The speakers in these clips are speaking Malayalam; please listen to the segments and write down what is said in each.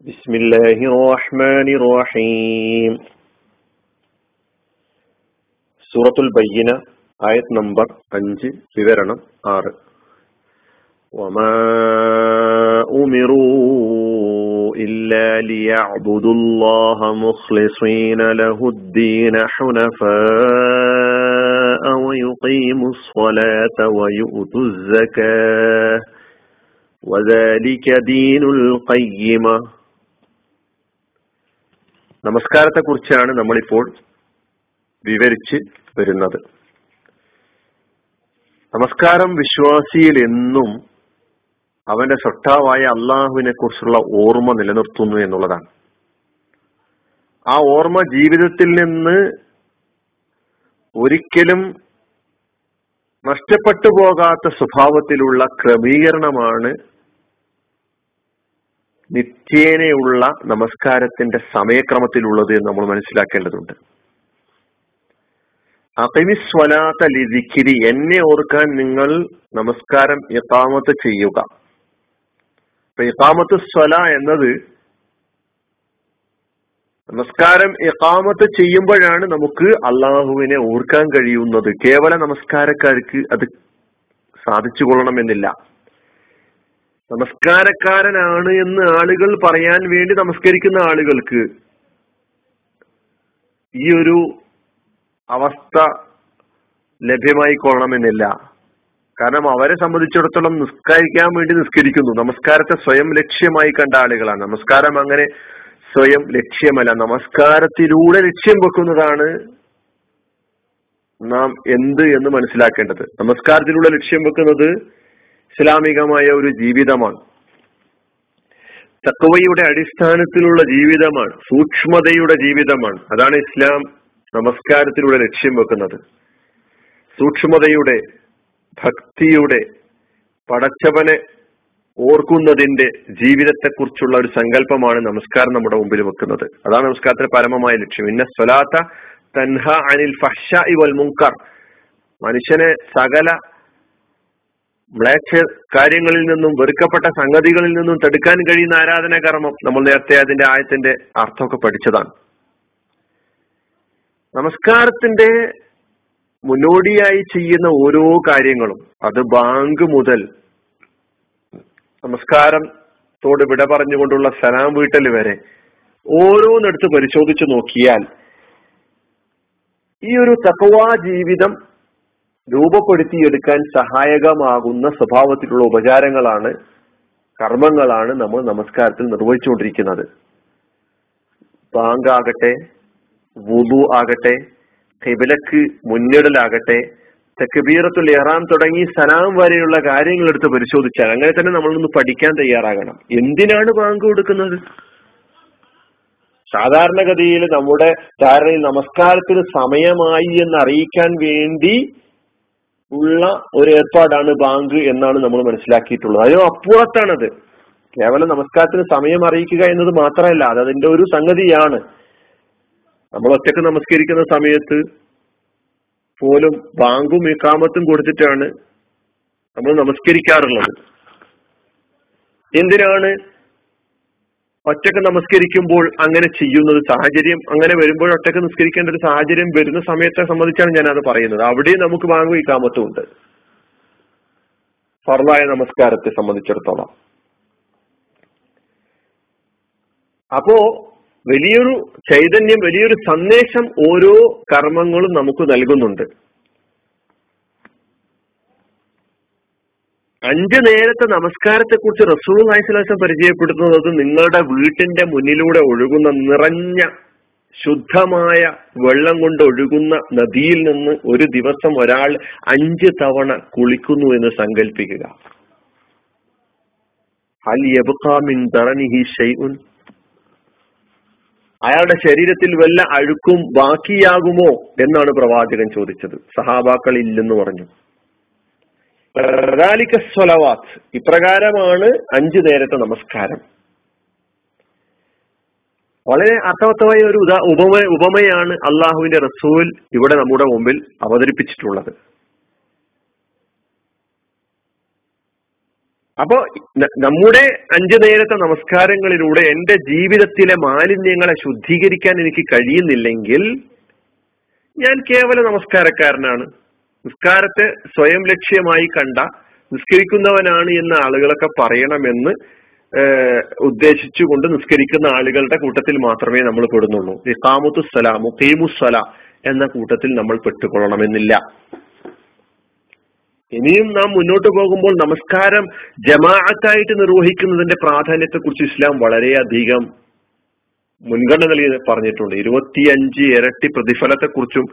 بسم الله الرحمن الرحيم സൂറത്തുൽ ബയ്യന ആയത് നമ്പർ അഞ്ച് വിവരണം ആറ് وما أمروا إلا ليعبدوا الله مخلصين له الدين حنفاء ويقيموا الصلاة ويؤتوا الزكاة وذلك دين القيمة നമസ്കാരത്തെക്കുറിച്ചാണ് നമ്മളിപ്പോൾ വിവരിച്ച് വരുന്നത്. നമസ്കാരം വിശ്വാസിയിൽ എന്നും അവന്റെ സൊട്ടാവായ അള്ളാഹുവിനെ കുറിച്ചുള്ള ഓർമ്മ നിലനിർത്തുന്നു എന്നുള്ളതാണ്. ആ ഓർമ്മ ജീവിതത്തിൽ നിന്ന് ഒരിക്കലും നഷ്ടപ്പെട്ടു പോകാത്ത സ്വഭാവത്തിലുള്ള ക്രമീകരണമാണ് നിത്യേനയുള്ള നമസ്കാരത്തിന്റെ സമയക്രമത്തിലുള്ളത് എന്ന് നമ്മൾ മനസ്സിലാക്കേണ്ടതുണ്ട്. അqiമിസ്വലാത്ത ലിദിക്കിരി എന്നെ ഓർക്കാൻ നിങ്ങൾ നമസ്കാരം ഇഖാമത്ത് ചെയ്യുക. അപ്പൊ സ്വല എന്നത് നമസ്കാരം ഇഖാമത്ത് ചെയ്യുമ്പോഴാണ് നമുക്ക് അള്ളാഹുവിനെ ഓർക്കാൻ കഴിയുന്നത്. കേവല നമസ്കാരക്കാർക്ക് അത് സാധിച്ചു കൊള്ളണമെന്നില്ല നമസ്കാരക്കാരനാണ് എന്ന് ആളുകൾ പറയാൻ വേണ്ടി നമസ്കരിക്കുന്ന ആളുകൾക്ക് ഈ ഒരു അവസ്ഥ ലഭ്യമായി കൊള്ളണമെന്നില്ല കാരണം അവരെ സംബന്ധിച്ചിടത്തോളം നിസ്കരിക്കാൻ വേണ്ടി നിസ്കരിക്കുന്നു. നമസ്കാരത്തെ സ്വയം ലക്ഷ്യമായി കണ്ട ആളുകളാണ്. നമസ്കാരം അങ്ങനെ സ്വയം ലക്ഷ്യമല്ല. നമസ്കാരത്തിലൂടെ ലക്ഷ്യം വെക്കുന്നതാണ് നാം എന്ത് എന്ന് മനസ്സിലാക്കേണ്ടത്. നമസ്കാരത്തിലൂടെ ലക്ഷ്യം വെക്കുന്നത് ഇസ്ലാമികമായ ഒരു ജീവിതമാണ്. തക്കവയുടെ അടിസ്ഥാനത്തിലുള്ള ജീവിതമാണ് സൂക്ഷ്മതയുടെ ജീവിതമാണ്. അതാണ് ഇസ്ലാം നമസ്കാരത്തിലൂടെ ലക്ഷ്യം വെക്കുന്നത്. സൂക്ഷ്മതയുടെ ഭക്തിയുടെ പടച്ചവനെ ഓർക്കുന്നതിന്റെ ജീവിതത്തെക്കുറിച്ചുള്ള ഒരു സങ്കല്പമാണ് നമസ്കാരം നമ്മുടെ മുമ്പിൽ വെക്കുന്നത്. അതാണ് നമസ്കാരത്തിന്റെ പരമമായ ലക്ഷ്യം. ഇന്ന സ്വലാത്ത തൻഹ അനിൽ ഫഷ ഇവൽ മുങ്കർ മനുഷ്യനെ സകല മ്ലേച്ഛ കാര്യങ്ങളിൽ നിന്നും വെറുക്കപ്പെട്ട സംഗതികളിൽ നിന്നും തടുക്കാൻ കഴിയുന്ന ആരാധന കർമ്മം നമ്മൾ നേരത്തെ അതിന്റെ ആയത്തിന്റെ അർത്ഥമൊക്കെ പഠിച്ചതാണ്. നമസ്കാരത്തിന്റെ മുന്നോടിയായി ചെയ്യുന്ന ഓരോ കാര്യങ്ങളും അത് ബാങ്ക് മുതൽ നമസ്കാരത്തോട് വിട പറഞ്ഞുകൊണ്ടുള്ള സലാം വീട്ടൽ വരെ ഓരോന്നെടുത്ത് പരിശോധിച്ചു നോക്കിയാൽ ഈ ഒരു തക്കവാ ജീവിതം രൂപപ്പെടുത്തിയെടുക്കാൻ സഹായകമാകുന്ന സ്വഭാവത്തിലുള്ള ഉപചാരങ്ങളാണ് കർമ്മങ്ങളാണ് നമ്മൾ നമസ്കാരത്തിൽ നിർവഹിച്ചുകൊണ്ടിരിക്കുന്നത്. ബാങ്കാകട്ടെ വുബു ആകട്ടെ കിബിലക്ക് മുന്നിടലാകട്ടെ തെക്കബീറത്തുൽ ഇഹ്റാം തുടങ്ങി സലാം വരെയുള്ള കാര്യങ്ങൾ എടുത്ത് പരിശോധിച്ചാൽ അങ്ങനെ തന്നെ നമ്മളൊന്ന് പഠിക്കാൻ തയ്യാറാകണം. എന്തിനാണ് ബാങ്ക് കൊടുക്കുന്നത്? സാധാരണഗതിയിൽ നമ്മുടെ ധാരണയിൽ നമസ്കാരത്തിന് സമയമായി എന്ന് അറിയിക്കാൻ വേണ്ടി ഉള്ള ഒരു ഏർപ്പാടാണ് ബാങ്ക് എന്നാണ് നമ്മൾ മനസ്സിലാക്കിയിട്ടുള്ളത്. അതിനും അപ്പുറത്താണത്. കേവലം നമസ്കാരത്തിന് സമയം അറിയിക്കുക എന്നത് മാത്രമല്ല അത് അതിന്റെ ഒരു സംഗതിയാണ്. നമ്മൾ ഒറ്റയ്ക്ക് നമസ്കരിക്കുന്ന സമയത്ത് പോലും ബാങ്കും ഇക്കാമത്തും കൊടുത്തിട്ടാണ് നമ്മൾ നമസ്കരിക്കാറുള്ളത്. എന്തിനാണ് ഒറ്റയ്ക്ക് നമസ്കരിക്കുമ്പോൾ അങ്ങനെ ചെയ്യുന്നത് സാഹചര്യം അങ്ങനെ വരുമ്പോൾ ഒറ്റയ്ക്ക് നിസ്കരിക്കേണ്ട ഒരു സാഹചര്യം വരുന്ന സമയത്തെ സംബന്ധിച്ചാണ് ഞാൻ അത് പറയുന്നത്. അവിടെ നമുക്ക് ബാങ്കും ഇക്കാമത്തും ഉണ്ട്. ഫർലായ നമസ്കാരത്തെ സംബന്ധിച്ചിടത്തോളം. അപ്പോ വലിയൊരു ചൈതന്യം വലിയൊരു സന്ദേശം ഓരോ കർമ്മങ്ങളും നമുക്ക് നൽകുന്നുണ്ട്. അഞ്ച് നേരത്തെ നമസ്കാരത്തെ കുറിച്ച് റസൂൽ നായ്സലാസം പരിചയപ്പെടുത്തുന്നത് നിങ്ങളുടെ വീട്ടിന്റെ മുന്നിലൂടെ ഒഴുകുന്ന നിറഞ്ഞ ശുദ്ധമായ വെള്ളം കൊണ്ട് ഒഴുകുന്ന നദിയിൽ നിന്ന് ഒരു ദിവസം ഒരാൾ അഞ്ച് തവണ കുളിക്കുന്നു എന്ന് സങ്കല്പിക്കുക ഹൽ തറനിഹി അയാളുടെ ശരീരത്തിൽ വല്ല അഴുക്കും ബാക്കിയാകുമോ എന്നാണ് പ്രവാചകൻ ചോദിച്ചത്. സഹാബാക്കൾ ഇല്ലെന്ന് പറഞ്ഞു. സ്വലവാത്ത്. ഇപ്രകാരമാണ് അഞ്ചു നേരത്തെ നമസ്കാരം. വളരെ അർത്ഥവത്തമായ ഒരു ഉദാ ഉപമ ഉപമയാണ് അള്ളാഹുവിന്റെ റസൂൽ ഇവിടെ നമ്മുടെ മുമ്പിൽ അവതരിപ്പിച്ചിട്ടുള്ളത്. അപ്പോ നമ്മുടെ അഞ്ചു നേരത്തെ നമസ്കാരങ്ങളിലൂടെ എന്റെ ജീവിതത്തിലെ മാലിന്യങ്ങളെ ശുദ്ധീകരിക്കാൻ എനിക്ക് കഴിയുന്നില്ലെങ്കിൽ ഞാൻ കേവല നമസ്കാരക്കാരനാണ്. നിസ്കാരത്തെ സ്വയം ലക്ഷ്യമായി കണ്ട നിസ്കരിക്കുന്നവനാണ് എന്ന് ആളുകളൊക്കെ പറയണമെന്ന് ഉദ്ദേശിച്ചുകൊണ്ട് നിസ്കരിക്കുന്ന ആളുകളുടെ കൂട്ടത്തിൽ മാത്രമേ നമ്മൾ പെടുന്നുള്ളൂ. ഇഖാമുത്തു സലാമു ഖീമുസ്സല എന്ന കൂട്ടത്തിൽ നമ്മൾ പെട്ടുകൊള്ളണമെന്നില്ല. ഇനിയും നാം മുന്നോട്ട് പോകുമ്പോൾ നമസ്കാരം ജമാഅത്തായിട്ട് നിർവഹിക്കുന്നതിന്റെ പ്രാധാന്യത്തെ കുറിച്ച് ഇസ്ലാം വളരെയധികം മുൻഗണന പറഞ്ഞിട്ടുണ്ട്. ഇരുപത്തിയഞ്ച് ഇരട്ടി പ്രതിഫലത്തെക്കുറിച്ചും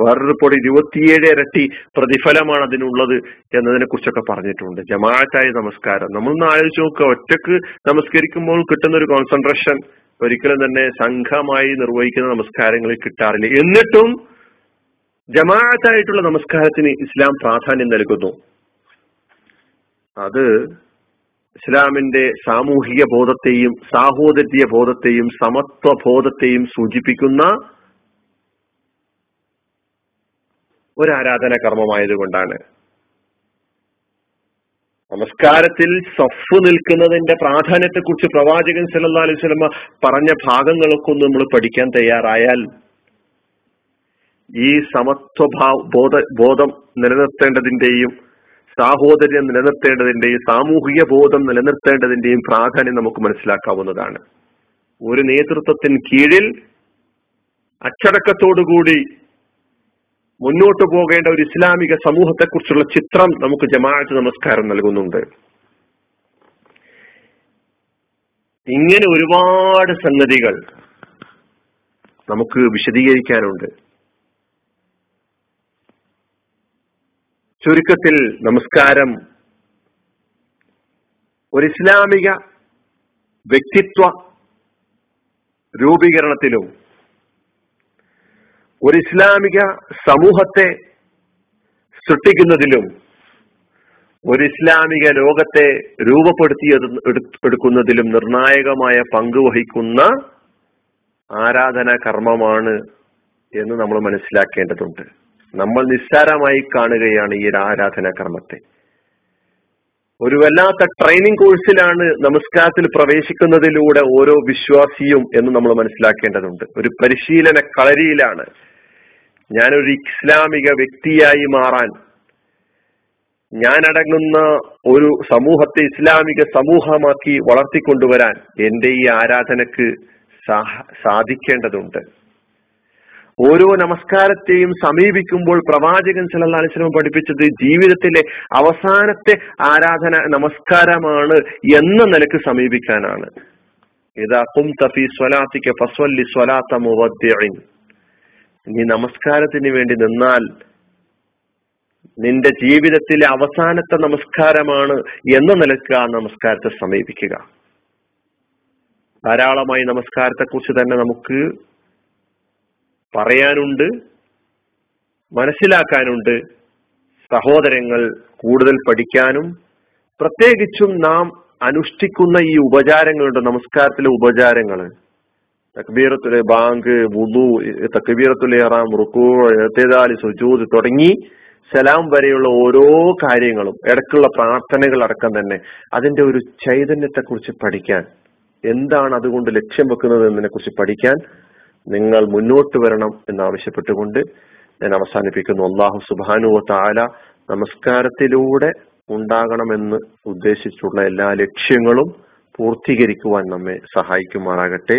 വേറൊരു റിപ്പോർട്ട് ഇരുപത്തിയേഴ് ഇരട്ടി പ്രതിഫലമാണ് അതിനുള്ളത് എന്നതിനെ കുറിച്ചൊക്കെ പറഞ്ഞിട്ടുണ്ട്. ജമാഅത്തായ നമസ്കാരം. നമ്മളൊന്ന് ആലോചിച്ച് നോക്കുക ഒറ്റയ്ക്ക് നമസ്കരിക്കുമ്പോൾ കിട്ടുന്ന ഒരു കോൺസെൻട്രേഷൻ ഒരിക്കലും തന്നെ സംഘമായി നിർവഹിക്കുന്ന നമസ്കാരങ്ങളിൽ കിട്ടാറില്ല. എന്നിട്ടും ജമാഅത്തായിട്ടുള്ള നമസ്കാരത്തിന് ഇസ്ലാം പ്രാധാന്യം നൽകുന്നു. അത് ഇസ്ലാമിന്റെ സാമൂഹിക ബോധത്തെയും സാഹോദര്യ ബോധത്തെയും സമത്വ ബോധത്തെയും സൂചിപ്പിക്കുന്ന ഒരു ആരാധന കർമ്മമായതുകൊണ്ടാണ് നമസ്കാരത്തിൽ സഫ് നിൽക്കുന്നതിന്റെ പ്രാധാന്യത്തെക്കുറിച്ച് പ്രവാചകൻ സല്ലാ അലൈഹി സ്വലമ പറഞ്ഞ ഭാഗങ്ങളൊക്കെ ഒന്ന് നമ്മൾ പഠിക്കാൻ തയ്യാറായാൽ ഈ സമത്വഭാവ ബോധ ബോധം നിലനിർത്തേണ്ടതിന്റെയും സാഹോദര്യം നിലനിർത്തേണ്ടതിന്റെയും സാമൂഹിക ബോധം നിലനിർത്തേണ്ടതിന്റെയും പ്രാധാന്യം നമുക്ക് മനസ്സിലാക്കാവുന്നതാണ്. ഒരു നേതൃത്വത്തിന് കീഴിൽ അച്ചടക്കത്തോടുകൂടി മുന്നോട്ട് പോകേണ്ട ഒരു ഇസ്ലാമിക സമൂഹത്തെക്കുറിച്ചുള്ള ചിത്രം നമുക്ക് ജമാഅത്ത് നമസ്കാരം നൽകുന്നുണ്ട്. ഇങ്ങനെ ഒരുപാട് സംഗതികൾ നമുക്ക് വിശദീകരിക്കാനുണ്ട്. ചുരുക്കത്തിൽ നമസ്കാരം ഒരു ഇസ്ലാമിക വ്യക്തിത്വ രൂപീകരണത്തിലും ഒരു ഇസ്ലാമിക സമൂഹത്തെ സൃഷ്ടിക്കുന്നതിലും ഒരു ഇസ്ലാമിക ലോകത്തെ രൂപപ്പെടുത്തി എടുക്കുന്നതിലും നിർണായകമായ പങ്ക് വഹിക്കുന്ന ആരാധന കർമ്മമാണ് എന്ന് നമ്മൾ മനസ്സിലാക്കേണ്ടതുണ്ട്. നമ്മൾ നിസ്സാരമായി കാണുകയാണ് ഈ ആരാധനാ കർമ്മത്തെ. ഒരു വല്ലാത്ത ട്രെയിനിങ് കോഴ്സിലാണ് നമസ്കാരത്തിൽ പ്രവേശിക്കുന്നതിലൂടെ ഓരോ വിശ്വാസിയും എന്ന് നമ്മൾ മനസ്സിലാക്കേണ്ടതുണ്ട്. ഒരു പരിശീലന കളരിയിലാണ് ഞാനൊരു ഇസ്ലാമിക വ്യക്തിയായി മാറാൻ ഞാനടങ്ങുന്ന ഒരു സമൂഹത്തെ ഇസ്ലാമിക സമൂഹമാക്കി വളർത്തിക്കൊണ്ടുവരാൻ എന്റെ ഈ ആരാധനക്ക് സാധിക്കേണ്ടതുണ്ട്. ഓരോ നമസ്കാരത്തെയും സമീപിക്കുമ്പോൾ പ്രവാചകൻ സല്ലല്ലാഹു അലൈഹി വസല്ലം പഠിപ്പിച്ചത് ജീവിതത്തിലെ അവസാനത്തെ ആരാധന നമസ്കാരമാണ് എന്ന നിലയ്ക്ക് സമീപിക്കാനാണ്. ഇതാ കും തഫി സ്വലാത്തിക്ക് ഫസ്വല്ലി സ്വലാത്ത മുവദ്ദിഇൻ. നീ നമസ്കാരത്തിന് വേണ്ടി നിന്നാൽ നിന്റെ ജീവിതത്തിലെ അവസാനത്തെ നമസ്കാരമാണ് എന്ന നിലയ്ക്ക് ആ നമസ്കാരത്തെ സമീപിക്കുക. ധാരാളമായി നമസ്കാരത്തെ കുറിച്ച് തന്നെ നമുക്ക് പറയാനുണ്ട് മനസ്സിലാക്കാനുണ്ട്. സഹോദരങ്ങൾ കൂടുതൽ പഠിക്കാനും പ്രത്യേകിച്ചും നാം അനുഷ്ഠിക്കുന്ന ഈ ഉപചാരങ്ങളുണ്ട് നമസ്കാരത്തിലെ ഉപചാരങ്ങൾ. തക്ബീറത്തുലെ ബാങ്ക് വുദു തക്ബീറത്തുൽ ഇഹ്റാം റുക്കൂ എത്തേതാലി സുജൂദ് തുടങ്ങി സലാം വരെയുള്ള ഓരോ കാര്യങ്ങളും ഇടയ്ക്കുള്ള പ്രാർത്ഥനകൾ അടക്കം തന്നെ അതിന്റെ ഒരു ചൈതന്യത്തെ കുറിച്ച് പഠിക്കാൻ. എന്താണ് അതുകൊണ്ട് ലക്ഷ്യം വെക്കുന്നത് എന്നതിനെ കുറിച്ച് പഠിക്കാൻ നിങ്ങൾ മുന്നോട്ട് വരണം എന്നാവശ്യപ്പെട്ടുകൊണ്ട് ഞാൻ അവസാനിപ്പിക്കുന്നു. അള്ളാഹു സുബാനു താല നമസ്കാരത്തിലൂടെ ഉണ്ടാകണമെന്ന് ഉദ്ദേശിച്ചുള്ള എല്ലാ ലക്ഷ്യങ്ങളും പൂർത്തീകരിക്കുവാൻ നമ്മെ സഹായിക്കുമാറാകട്ടെ.